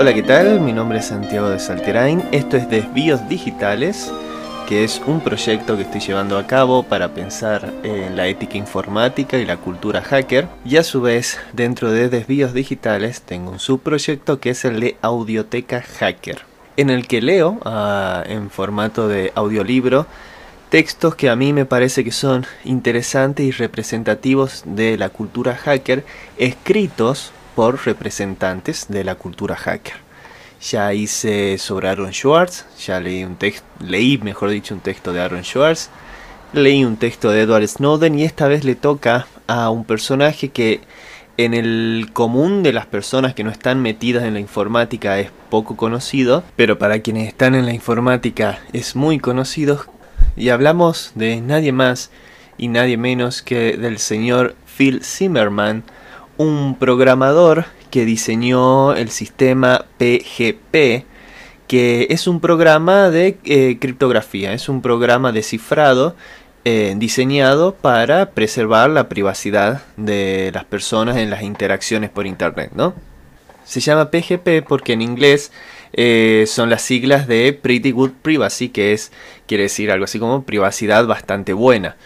Hola, ¿qué tal? Mi nombre es Santiago de Salterain. Esto es Desvíos Digitales, que es un proyecto que estoy llevando a cabo para pensar en la ética informática y la cultura hacker. Y a su vez, dentro de Desvíos Digitales, tengo un subproyecto que es el de Audioteca Hacker, en el que leo ah, en formato de audiolibro textos que a mí me parece que son interesantes y representativos de la cultura hacker, escritos por representantes de la cultura hacker. Ya hice sobre Aaron Schwartz, ya leí un texto, leí mejor dicho un texto de Aaron Schwartz, leí un texto de Edward Snowden y esta vez le toca a un personaje que en el común de las personas que no están metidas en la informática es poco conocido, pero para quienes están en la informática es muy conocido. Y hablamos de nadie más y nadie menos que del señor Phil Zimmerman, un programador que diseñó el sistema PGP, que es un programa de eh, criptografía, es un programa de cifrado eh, diseñado para preservar la privacidad de las personas en las interacciones por Internet, ¿no? Se llama PGP porque en inglés eh, son las siglas de Pretty Good Privacy, que es, quiere decir algo así como privacidad bastante buena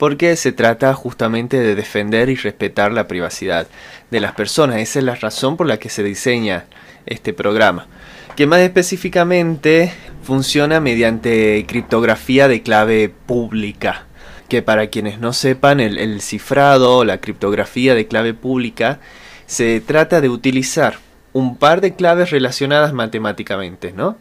porque se trata justamente de defender y respetar la privacidad de las personas. Esa es la razón por la que se diseña este programa, que más específicamente funciona mediante criptografía de clave pública, que para quienes no sepan el, el cifrado la criptografía de clave pública se trata de utilizar un par de claves relacionadas matemáticamente, ¿no?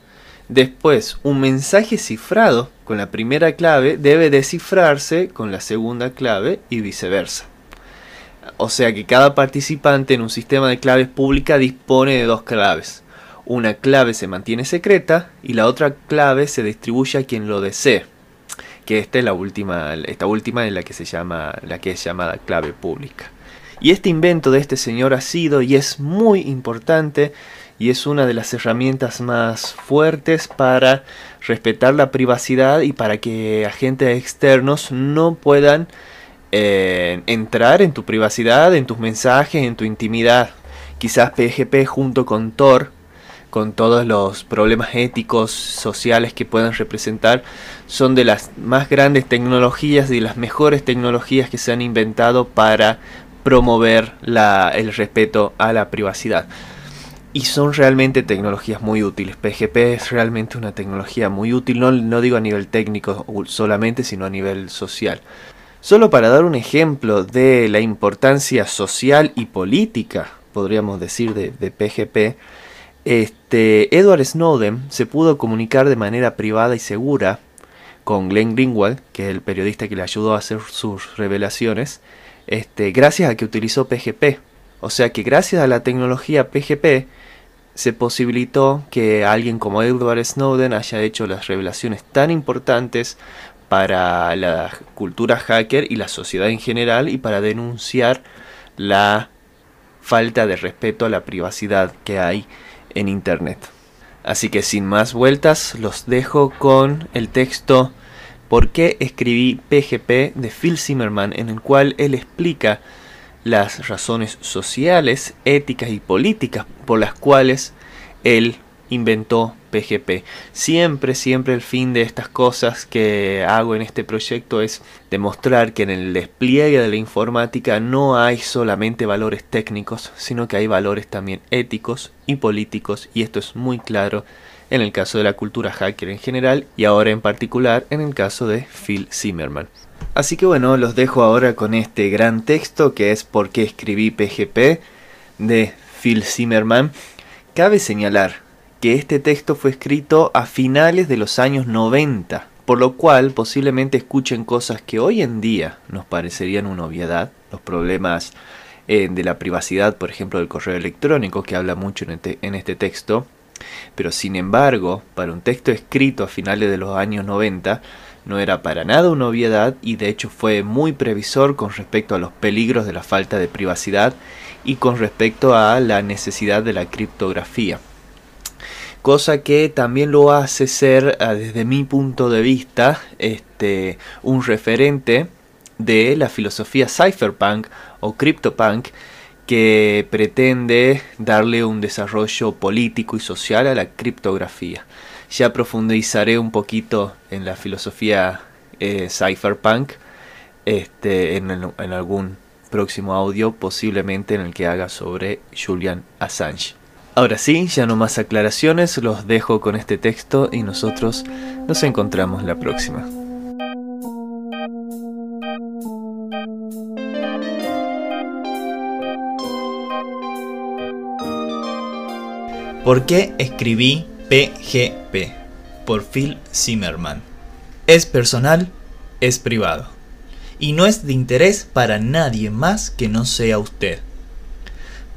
Después, un mensaje cifrado con la primera clave debe descifrarse con la segunda clave y viceversa. O sea que cada participante en un sistema de claves pública dispone de dos claves. Una clave se mantiene secreta y la otra clave se distribuye a quien lo desee. Que esta es la última, esta última es la que se llama, la que es llamada clave pública. Y este invento de este señor ha sido y es muy importante y es una de las herramientas más fuertes para respetar la privacidad y para que agentes externos no puedan eh, entrar en tu privacidad, en tus mensajes, en tu intimidad. Quizás PGP junto con Tor, con todos los problemas éticos, sociales que puedan representar, son de las más grandes tecnologías y las mejores tecnologías que se han inventado para promover el respeto a la privacidad y son realmente tecnologías muy útiles. PGP es realmente una tecnología muy útil, no, no, digo a nivel técnico solamente, sino a nivel social. Solo para dar un ejemplo de la importancia social y política, podríamos decir, de, de PGP, este, Edward Snowden se pudo comunicar de manera privada y segura con Glenn Greenwald, que es el periodista que le ayudó a hacer sus revelaciones, este, gracias a que utilizó PGP. O sea que gracias a la tecnología PGP, se posibilitó que alguien como Edward Snowden haya hecho las revelaciones tan importantes para la cultura hacker y la sociedad en general y para denunciar la falta de respeto a la privacidad que hay en Internet. Así que sin más vueltas los dejo con el texto ¿Por qué escribí PGP? de Phil Zimmerman en el cual él explica las razones sociales, éticas y políticas por las cuales él inventó PGP. Siempre, siempre el fin de estas cosas que hago en este proyecto es demostrar que en el despliegue de la informática no hay solamente valores técnicos, sino que hay valores también éticos y políticos y esto es muy claro en el caso de la cultura hacker en general y ahora en particular en el caso de Phil Zimmerman. Así que bueno, los dejo ahora con este gran texto que es ¿Por qué escribí PGP? de Phil Zimmerman. Cabe señalar que este texto fue escrito a finales de los años 90, por lo cual posiblemente escuchen cosas que hoy en día nos parecerían una obviedad, los problemas eh, de la privacidad, por ejemplo, del correo electrónico, que habla mucho en este, en este texto, pero sin embargo, para un texto escrito a finales de los años 90, no era para nada una obviedad y de hecho fue muy previsor con respecto a los peligros de la falta de privacidad y con respecto a la necesidad de la criptografía. cosa que también lo hace ser, ah, desde mi punto de vista, este, un referente de la filosofía cypherpunk o cryptopunk que pretende darle un desarrollo político y social a la criptografía. Ya profundizaré un poquito en la filosofía eh, cypherpunk este, en, en algún próximo audio, posiblemente en el que haga sobre Julian Assange. Ahora sí, ya no más aclaraciones, los dejo con este texto y nosotros nos encontramos la próxima. ¿Por qué escribí PGP? Por Phil Zimmerman. Es personal, es privado. Y no es de interés para nadie más que no sea usted.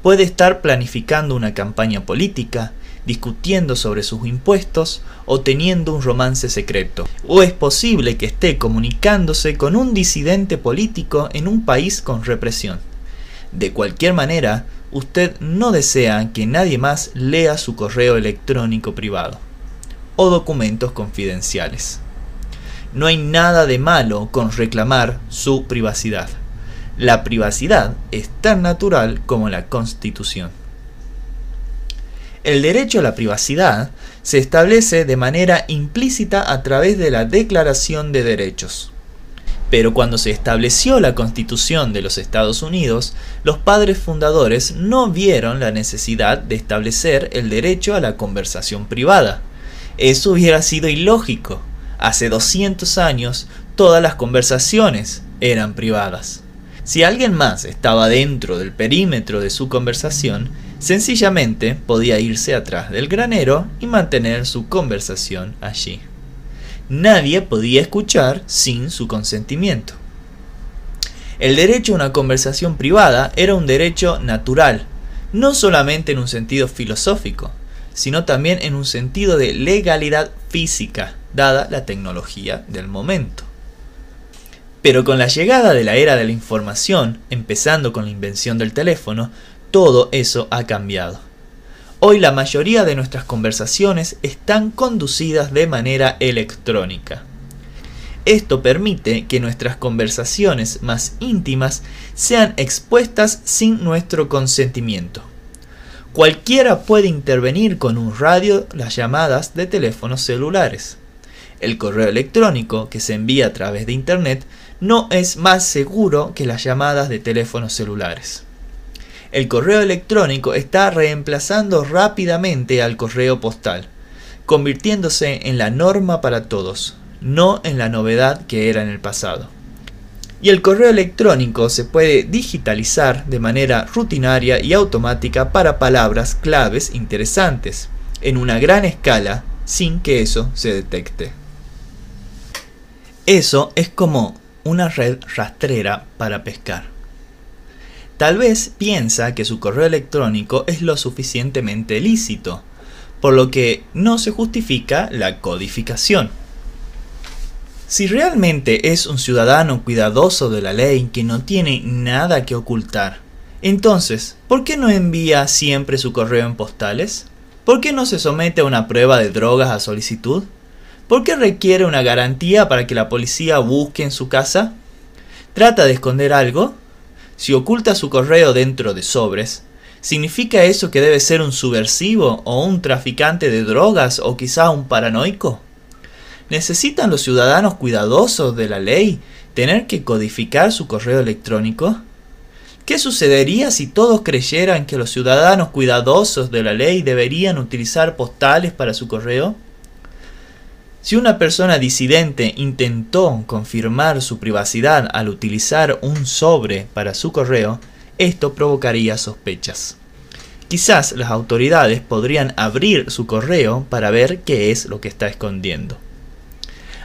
Puede estar planificando una campaña política, discutiendo sobre sus impuestos o teniendo un romance secreto. O es posible que esté comunicándose con un disidente político en un país con represión. De cualquier manera, usted no desea que nadie más lea su correo electrónico privado o documentos confidenciales. No hay nada de malo con reclamar su privacidad. La privacidad es tan natural como la constitución. El derecho a la privacidad se establece de manera implícita a través de la Declaración de Derechos. Pero cuando se estableció la Constitución de los Estados Unidos, los padres fundadores no vieron la necesidad de establecer el derecho a la conversación privada. Eso hubiera sido ilógico. Hace 200 años todas las conversaciones eran privadas. Si alguien más estaba dentro del perímetro de su conversación, sencillamente podía irse atrás del granero y mantener su conversación allí nadie podía escuchar sin su consentimiento. El derecho a una conversación privada era un derecho natural, no solamente en un sentido filosófico, sino también en un sentido de legalidad física, dada la tecnología del momento. Pero con la llegada de la era de la información, empezando con la invención del teléfono, todo eso ha cambiado. Hoy la mayoría de nuestras conversaciones están conducidas de manera electrónica. Esto permite que nuestras conversaciones más íntimas sean expuestas sin nuestro consentimiento. Cualquiera puede intervenir con un radio las llamadas de teléfonos celulares. El correo electrónico que se envía a través de Internet no es más seguro que las llamadas de teléfonos celulares el correo electrónico está reemplazando rápidamente al correo postal, convirtiéndose en la norma para todos, no en la novedad que era en el pasado. Y el correo electrónico se puede digitalizar de manera rutinaria y automática para palabras claves interesantes, en una gran escala, sin que eso se detecte. Eso es como una red rastrera para pescar. Tal vez piensa que su correo electrónico es lo suficientemente lícito, por lo que no se justifica la codificación. Si realmente es un ciudadano cuidadoso de la ley que no tiene nada que ocultar, entonces, ¿por qué no envía siempre su correo en postales? ¿Por qué no se somete a una prueba de drogas a solicitud? ¿Por qué requiere una garantía para que la policía busque en su casa? ¿Trata de esconder algo? Si oculta su correo dentro de sobres, ¿significa eso que debe ser un subversivo o un traficante de drogas o quizá un paranoico? ¿Necesitan los ciudadanos cuidadosos de la ley tener que codificar su correo electrónico? ¿Qué sucedería si todos creyeran que los ciudadanos cuidadosos de la ley deberían utilizar postales para su correo? Si una persona disidente intentó confirmar su privacidad al utilizar un sobre para su correo, esto provocaría sospechas. Quizás las autoridades podrían abrir su correo para ver qué es lo que está escondiendo.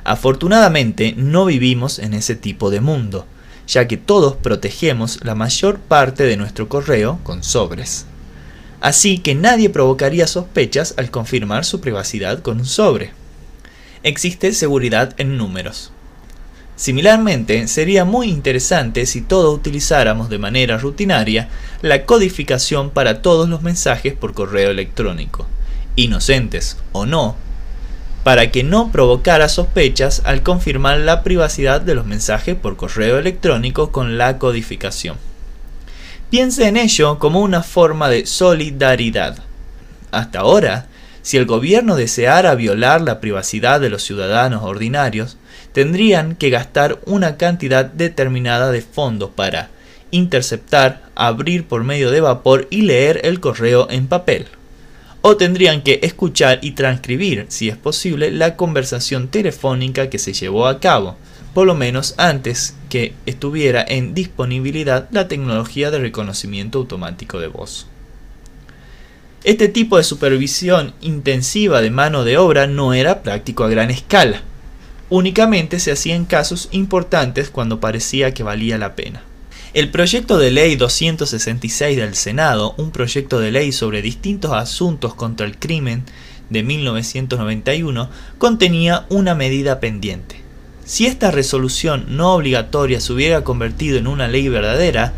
Afortunadamente no vivimos en ese tipo de mundo, ya que todos protegemos la mayor parte de nuestro correo con sobres. Así que nadie provocaría sospechas al confirmar su privacidad con un sobre existe seguridad en números. Similarmente, sería muy interesante si todos utilizáramos de manera rutinaria la codificación para todos los mensajes por correo electrónico, inocentes o no, para que no provocara sospechas al confirmar la privacidad de los mensajes por correo electrónico con la codificación. Piense en ello como una forma de solidaridad. Hasta ahora, si el gobierno deseara violar la privacidad de los ciudadanos ordinarios, tendrían que gastar una cantidad determinada de fondos para interceptar, abrir por medio de vapor y leer el correo en papel. O tendrían que escuchar y transcribir, si es posible, la conversación telefónica que se llevó a cabo, por lo menos antes que estuviera en disponibilidad la tecnología de reconocimiento automático de voz. Este tipo de supervisión intensiva de mano de obra no era práctico a gran escala. Únicamente se hacía en casos importantes cuando parecía que valía la pena. El proyecto de ley 266 del Senado, un proyecto de ley sobre distintos asuntos contra el crimen de 1991, contenía una medida pendiente. Si esta resolución no obligatoria se hubiera convertido en una ley verdadera,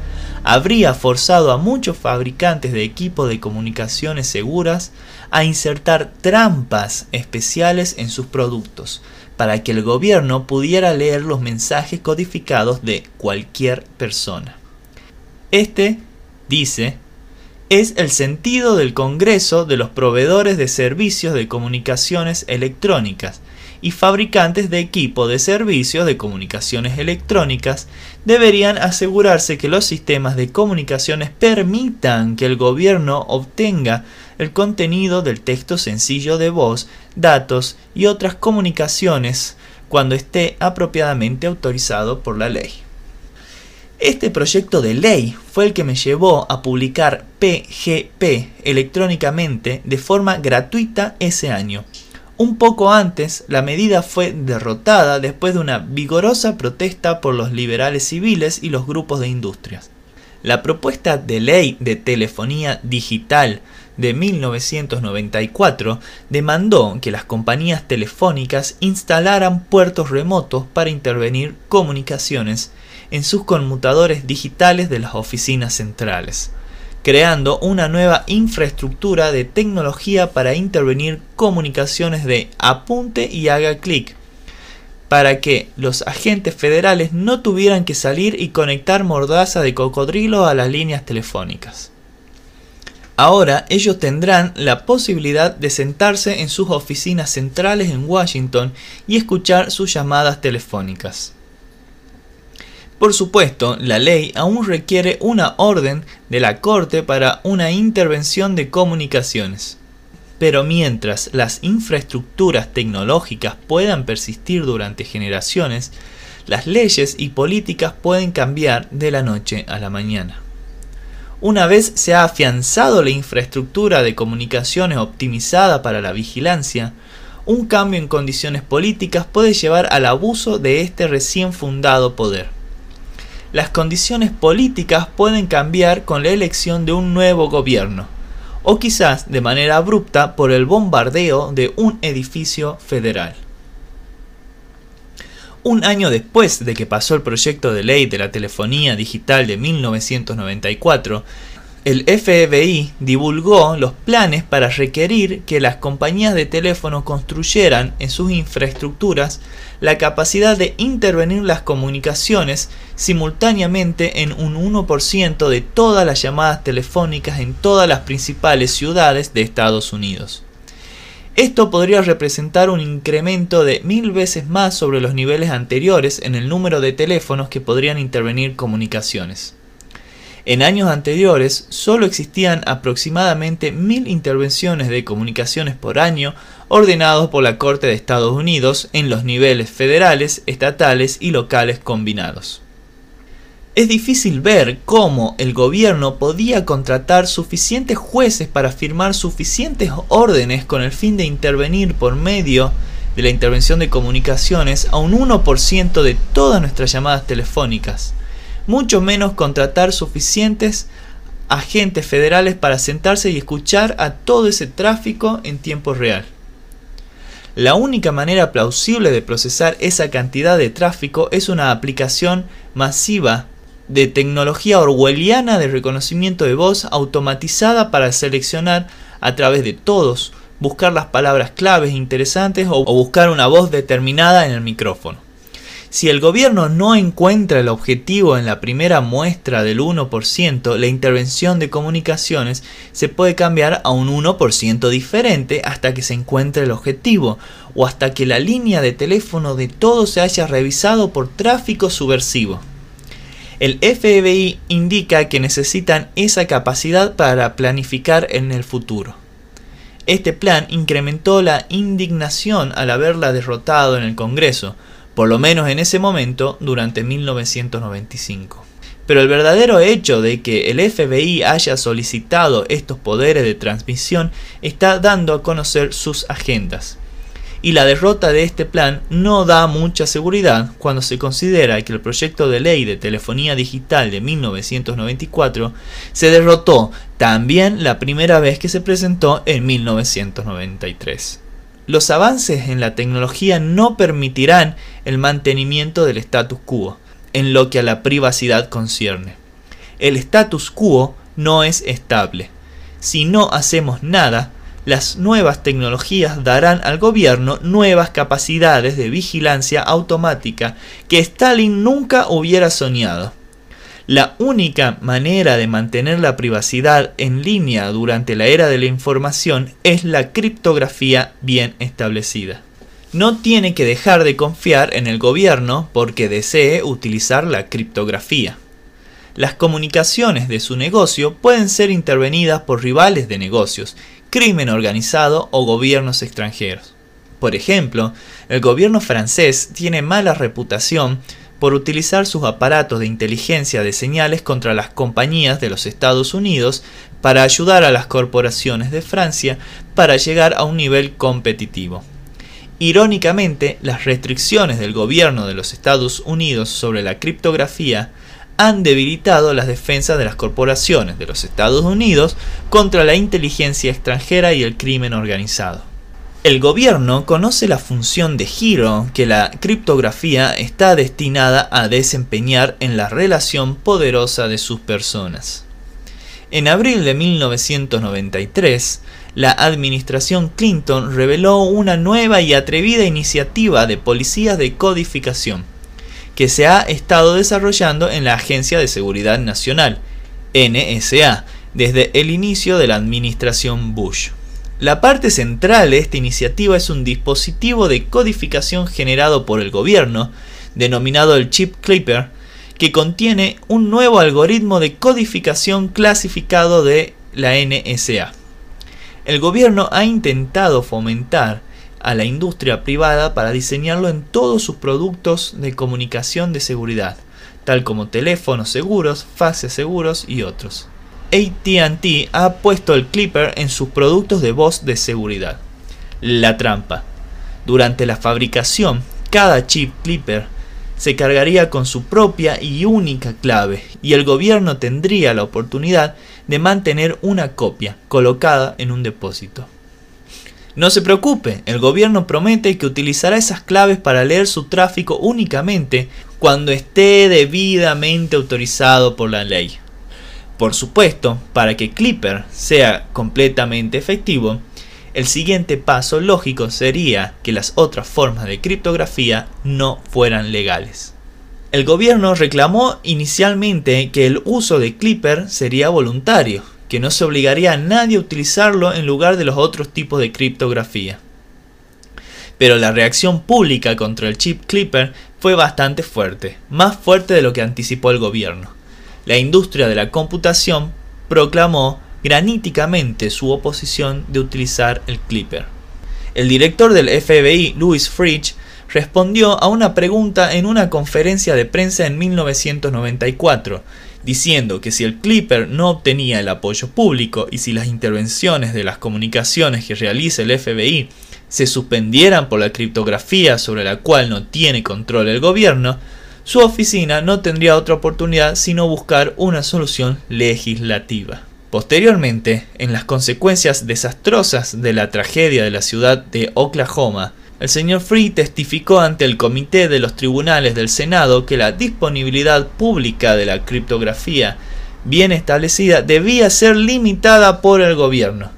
habría forzado a muchos fabricantes de equipos de comunicaciones seguras a insertar trampas especiales en sus productos para que el gobierno pudiera leer los mensajes codificados de cualquier persona. Este, dice, es el sentido del Congreso de los proveedores de servicios de comunicaciones electrónicas, y fabricantes de equipo de servicios de comunicaciones electrónicas deberían asegurarse que los sistemas de comunicaciones permitan que el gobierno obtenga el contenido del texto sencillo de voz, datos y otras comunicaciones cuando esté apropiadamente autorizado por la ley. Este proyecto de ley fue el que me llevó a publicar PGP electrónicamente de forma gratuita ese año. Un poco antes, la medida fue derrotada después de una vigorosa protesta por los liberales civiles y los grupos de industrias. La propuesta de ley de telefonía digital de 1994 demandó que las compañías telefónicas instalaran puertos remotos para intervenir comunicaciones en sus conmutadores digitales de las oficinas centrales creando una nueva infraestructura de tecnología para intervenir comunicaciones de apunte y haga clic, para que los agentes federales no tuvieran que salir y conectar mordaza de cocodrilo a las líneas telefónicas. Ahora ellos tendrán la posibilidad de sentarse en sus oficinas centrales en Washington y escuchar sus llamadas telefónicas. Por supuesto, la ley aún requiere una orden de la Corte para una intervención de comunicaciones. Pero mientras las infraestructuras tecnológicas puedan persistir durante generaciones, las leyes y políticas pueden cambiar de la noche a la mañana. Una vez se ha afianzado la infraestructura de comunicaciones optimizada para la vigilancia, un cambio en condiciones políticas puede llevar al abuso de este recién fundado poder las condiciones políticas pueden cambiar con la elección de un nuevo gobierno, o quizás de manera abrupta por el bombardeo de un edificio federal. Un año después de que pasó el proyecto de ley de la telefonía digital de 1994, el FBI divulgó los planes para requerir que las compañías de teléfono construyeran en sus infraestructuras la capacidad de intervenir las comunicaciones simultáneamente en un 1% de todas las llamadas telefónicas en todas las principales ciudades de Estados Unidos. Esto podría representar un incremento de mil veces más sobre los niveles anteriores en el número de teléfonos que podrían intervenir comunicaciones. En años anteriores solo existían aproximadamente mil intervenciones de comunicaciones por año ordenados por la Corte de Estados Unidos en los niveles federales, estatales y locales combinados. Es difícil ver cómo el gobierno podía contratar suficientes jueces para firmar suficientes órdenes con el fin de intervenir por medio de la intervención de comunicaciones a un 1% de todas nuestras llamadas telefónicas mucho menos contratar suficientes agentes federales para sentarse y escuchar a todo ese tráfico en tiempo real. La única manera plausible de procesar esa cantidad de tráfico es una aplicación masiva de tecnología orwelliana de reconocimiento de voz automatizada para seleccionar a través de todos buscar las palabras claves interesantes o buscar una voz determinada en el micrófono. Si el gobierno no encuentra el objetivo en la primera muestra del 1%, la intervención de comunicaciones se puede cambiar a un 1% diferente hasta que se encuentre el objetivo o hasta que la línea de teléfono de todo se haya revisado por tráfico subversivo. El FBI indica que necesitan esa capacidad para planificar en el futuro. Este plan incrementó la indignación al haberla derrotado en el Congreso, por lo menos en ese momento durante 1995. Pero el verdadero hecho de que el FBI haya solicitado estos poderes de transmisión está dando a conocer sus agendas. Y la derrota de este plan no da mucha seguridad cuando se considera que el proyecto de ley de telefonía digital de 1994 se derrotó también la primera vez que se presentó en 1993. Los avances en la tecnología no permitirán el mantenimiento del status quo en lo que a la privacidad concierne. El status quo no es estable. Si no hacemos nada, las nuevas tecnologías darán al gobierno nuevas capacidades de vigilancia automática que Stalin nunca hubiera soñado. La única manera de mantener la privacidad en línea durante la era de la información es la criptografía bien establecida. No tiene que dejar de confiar en el gobierno porque desee utilizar la criptografía. Las comunicaciones de su negocio pueden ser intervenidas por rivales de negocios, crimen organizado o gobiernos extranjeros. Por ejemplo, el gobierno francés tiene mala reputación por utilizar sus aparatos de inteligencia de señales contra las compañías de los Estados Unidos para ayudar a las corporaciones de Francia para llegar a un nivel competitivo. Irónicamente, las restricciones del gobierno de los Estados Unidos sobre la criptografía han debilitado las defensas de las corporaciones de los Estados Unidos contra la inteligencia extranjera y el crimen organizado. El gobierno conoce la función de giro que la criptografía está destinada a desempeñar en la relación poderosa de sus personas. En abril de 1993, la administración Clinton reveló una nueva y atrevida iniciativa de policías de codificación que se ha estado desarrollando en la Agencia de Seguridad Nacional, NSA, desde el inicio de la administración Bush. La parte central de esta iniciativa es un dispositivo de codificación generado por el gobierno, denominado el Chip Clipper, que contiene un nuevo algoritmo de codificación clasificado de la NSA. El gobierno ha intentado fomentar a la industria privada para diseñarlo en todos sus productos de comunicación de seguridad, tal como teléfonos seguros, fases seguros y otros. ATT ha puesto el Clipper en sus productos de voz de seguridad. La trampa. Durante la fabricación, cada chip Clipper se cargaría con su propia y única clave y el gobierno tendría la oportunidad de mantener una copia colocada en un depósito. No se preocupe, el gobierno promete que utilizará esas claves para leer su tráfico únicamente cuando esté debidamente autorizado por la ley. Por supuesto, para que Clipper sea completamente efectivo, el siguiente paso lógico sería que las otras formas de criptografía no fueran legales. El gobierno reclamó inicialmente que el uso de Clipper sería voluntario, que no se obligaría a nadie a utilizarlo en lugar de los otros tipos de criptografía. Pero la reacción pública contra el chip Clipper fue bastante fuerte, más fuerte de lo que anticipó el gobierno la industria de la computación proclamó graníticamente su oposición de utilizar el Clipper. El director del FBI, Louis Fridge, respondió a una pregunta en una conferencia de prensa en 1994, diciendo que si el Clipper no obtenía el apoyo público y si las intervenciones de las comunicaciones que realiza el FBI se suspendieran por la criptografía sobre la cual no tiene control el gobierno, su oficina no tendría otra oportunidad sino buscar una solución legislativa. Posteriormente, en las consecuencias desastrosas de la tragedia de la ciudad de Oklahoma, el señor Free testificó ante el comité de los tribunales del Senado que la disponibilidad pública de la criptografía bien establecida debía ser limitada por el gobierno.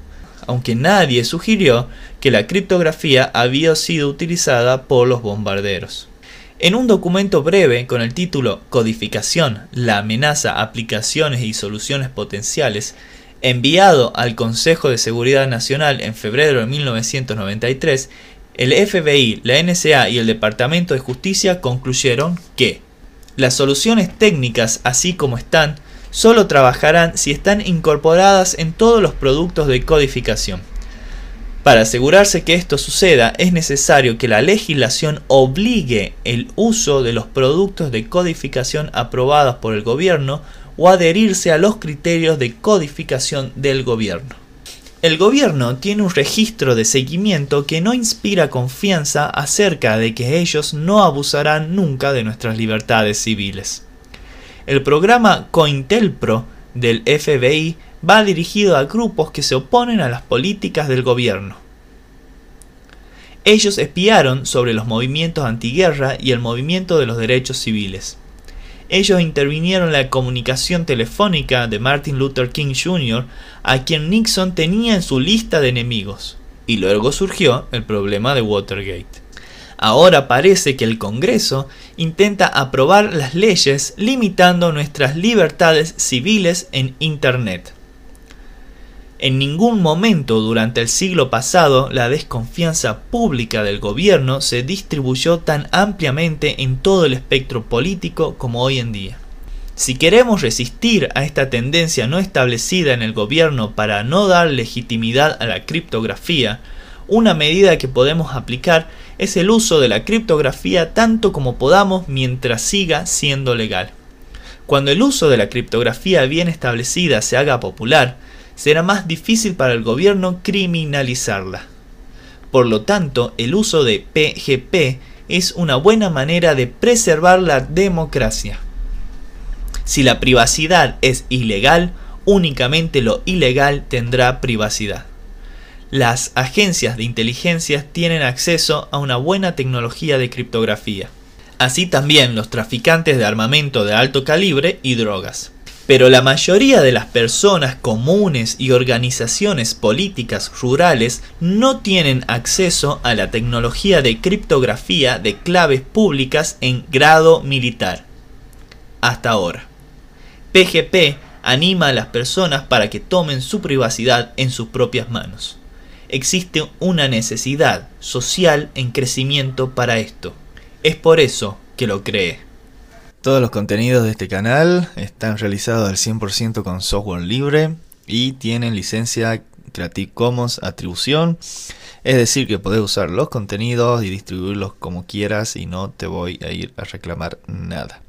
aunque nadie sugirió que la criptografía había sido utilizada por los bombarderos. En un documento breve con el título Codificación, la amenaza, aplicaciones y soluciones potenciales, enviado al Consejo de Seguridad Nacional en febrero de 1993, el FBI, la NSA y el Departamento de Justicia concluyeron que las soluciones técnicas así como están solo trabajarán si están incorporadas en todos los productos de codificación. Para asegurarse que esto suceda es necesario que la legislación obligue el uso de los productos de codificación aprobados por el gobierno o adherirse a los criterios de codificación del gobierno. El gobierno tiene un registro de seguimiento que no inspira confianza acerca de que ellos no abusarán nunca de nuestras libertades civiles. El programa COINTELPRO del FBI va dirigido a grupos que se oponen a las políticas del gobierno. Ellos espiaron sobre los movimientos antiguerra y el movimiento de los derechos civiles. Ellos intervinieron en la comunicación telefónica de Martin Luther King Jr., a quien Nixon tenía en su lista de enemigos. Y luego surgió el problema de Watergate. Ahora parece que el Congreso intenta aprobar las leyes limitando nuestras libertades civiles en Internet. En ningún momento durante el siglo pasado la desconfianza pública del gobierno se distribuyó tan ampliamente en todo el espectro político como hoy en día. Si queremos resistir a esta tendencia no establecida en el gobierno para no dar legitimidad a la criptografía, una medida que podemos aplicar es el uso de la criptografía tanto como podamos mientras siga siendo legal. Cuando el uso de la criptografía bien establecida se haga popular, será más difícil para el gobierno criminalizarla. Por lo tanto, el uso de PGP es una buena manera de preservar la democracia. Si la privacidad es ilegal, únicamente lo ilegal tendrá privacidad las agencias de inteligencia tienen acceso a una buena tecnología de criptografía. Así también los traficantes de armamento de alto calibre y drogas. Pero la mayoría de las personas comunes y organizaciones políticas rurales no tienen acceso a la tecnología de criptografía de claves públicas en grado militar. Hasta ahora. PGP anima a las personas para que tomen su privacidad en sus propias manos existe una necesidad social en crecimiento para esto. Es por eso que lo cree. Todos los contenidos de este canal están realizados al 100% con software libre y tienen licencia Creative Commons atribución. Es decir, que podés usar los contenidos y distribuirlos como quieras y no te voy a ir a reclamar nada.